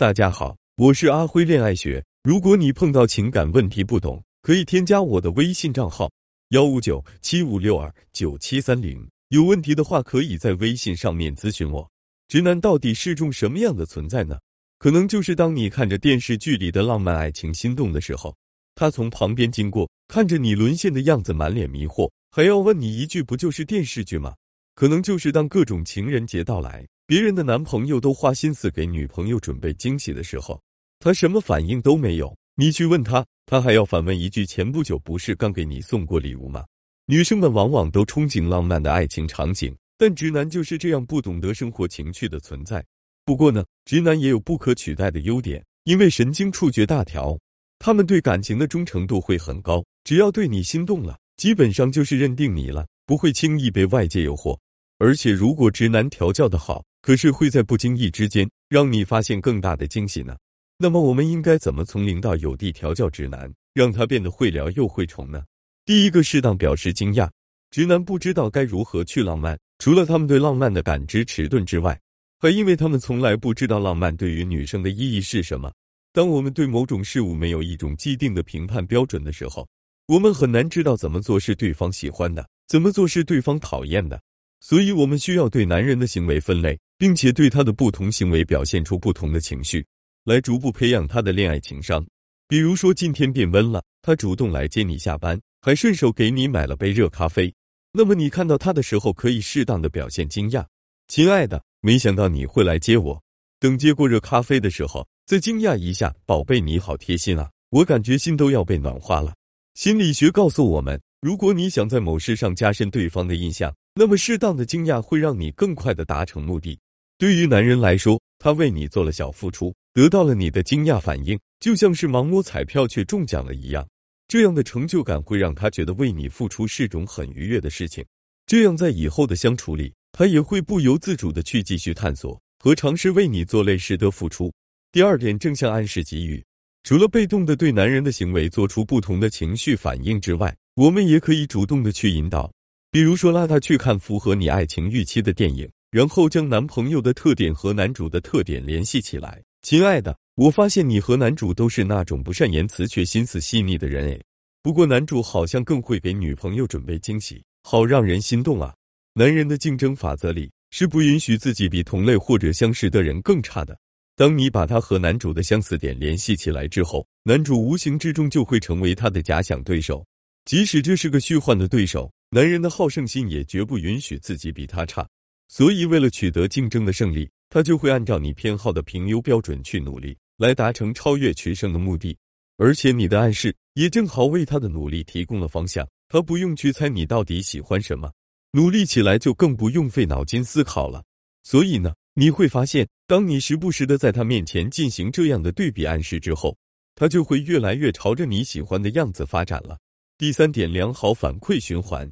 大家好，我是阿辉恋爱学。如果你碰到情感问题不懂，可以添加我的微信账号幺五九七五六二九七三零。有问题的话，可以在微信上面咨询我。直男到底是种什么样的存在呢？可能就是当你看着电视剧里的浪漫爱情心动的时候，他从旁边经过，看着你沦陷的样子，满脸迷惑，还要问你一句：“不就是电视剧吗？”可能就是当各种情人节到来。别人的男朋友都花心思给女朋友准备惊喜的时候，他什么反应都没有。你去问他，他还要反问一句：“前不久不是刚给你送过礼物吗？”女生们往往都憧憬浪漫的爱情场景，但直男就是这样不懂得生活情趣的存在。不过呢，直男也有不可取代的优点，因为神经触觉大条，他们对感情的忠诚度会很高。只要对你心动了，基本上就是认定你了，不会轻易被外界诱惑。而且，如果直男调教的好，可是会在不经意之间让你发现更大的惊喜呢。那么我们应该怎么从零到有地调教直男，让他变得会聊又会宠呢？第一个，适当表示惊讶。直男不知道该如何去浪漫，除了他们对浪漫的感知迟钝之外，还因为他们从来不知道浪漫对于女生的意义是什么。当我们对某种事物没有一种既定的评判标准的时候，我们很难知道怎么做是对方喜欢的，怎么做是对方讨厌的。所以，我们需要对男人的行为分类，并且对他的不同行为表现出不同的情绪，来逐步培养他的恋爱情商。比如说，今天变温了，他主动来接你下班，还顺手给你买了杯热咖啡。那么，你看到他的时候，可以适当的表现惊讶：“亲爱的，没想到你会来接我。”等接过热咖啡的时候，再惊讶一下：“宝贝，你好贴心啊，我感觉心都要被暖化了。”心理学告诉我们，如果你想在某事上加深对方的印象，那么，适当的惊讶会让你更快的达成目的。对于男人来说，他为你做了小付出，得到了你的惊讶反应，就像是盲摸彩票却中奖了一样。这样的成就感会让他觉得为你付出是种很愉悦的事情。这样在以后的相处里，他也会不由自主的去继续探索和尝试为你做类似的付出。第二点，正向暗示给予。除了被动的对男人的行为做出不同的情绪反应之外，我们也可以主动的去引导。比如说，拉他去看符合你爱情预期的电影，然后将男朋友的特点和男主的特点联系起来。亲爱的，我发现你和男主都是那种不善言辞却心思细腻的人诶。不过男主好像更会给女朋友准备惊喜，好让人心动啊！男人的竞争法则里是不允许自己比同类或者相识的人更差的。当你把他和男主的相似点联系起来之后，男主无形之中就会成为他的假想对手，即使这是个虚幻的对手。男人的好胜心也绝不允许自己比他差，所以为了取得竞争的胜利，他就会按照你偏好的评优标准去努力，来达成超越取胜的目的。而且你的暗示也正好为他的努力提供了方向，他不用去猜你到底喜欢什么，努力起来就更不用费脑筋思考了。所以呢，你会发现，当你时不时的在他面前进行这样的对比暗示之后，他就会越来越朝着你喜欢的样子发展了。第三点，良好反馈循环。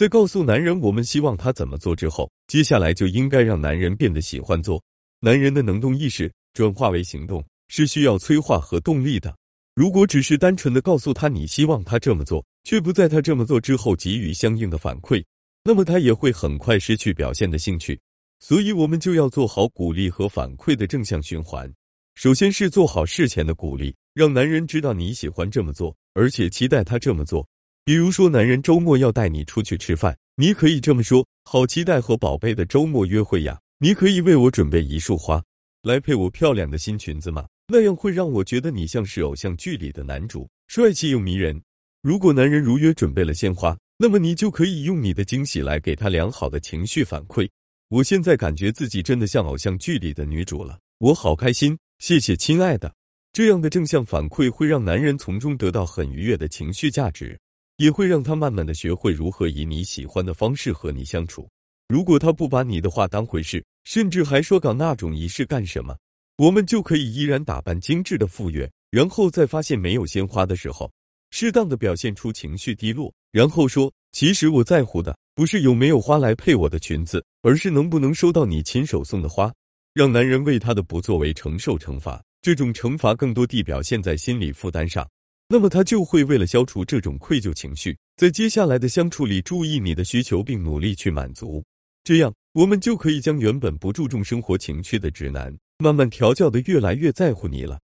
在告诉男人我们希望他怎么做之后，接下来就应该让男人变得喜欢做。男人的能动意识转化为行动是需要催化和动力的。如果只是单纯的告诉他你希望他这么做，却不在他这么做之后给予相应的反馈，那么他也会很快失去表现的兴趣。所以，我们就要做好鼓励和反馈的正向循环。首先是做好事前的鼓励，让男人知道你喜欢这么做，而且期待他这么做。比如说，男人周末要带你出去吃饭，你可以这么说：“好期待和宝贝的周末约会呀！你可以为我准备一束花，来配我漂亮的新裙子吗？那样会让我觉得你像是偶像剧里的男主，帅气又迷人。”如果男人如约准备了鲜花，那么你就可以用你的惊喜来给他良好的情绪反馈。我现在感觉自己真的像偶像剧里的女主了，我好开心！谢谢，亲爱的。这样的正向反馈会让男人从中得到很愉悦的情绪价值。也会让他慢慢的学会如何以你喜欢的方式和你相处。如果他不把你的话当回事，甚至还说搞那种仪式干什么，我们就可以依然打扮精致的赴约，然后在发现没有鲜花的时候，适当的表现出情绪低落，然后说：“其实我在乎的不是有没有花来配我的裙子，而是能不能收到你亲手送的花。”让男人为他的不作为承受惩罚，这种惩罚更多地表现在心理负担上。那么他就会为了消除这种愧疚情绪，在接下来的相处里注意你的需求，并努力去满足。这样，我们就可以将原本不注重生活情趣的直男慢慢调教的越来越在乎你了。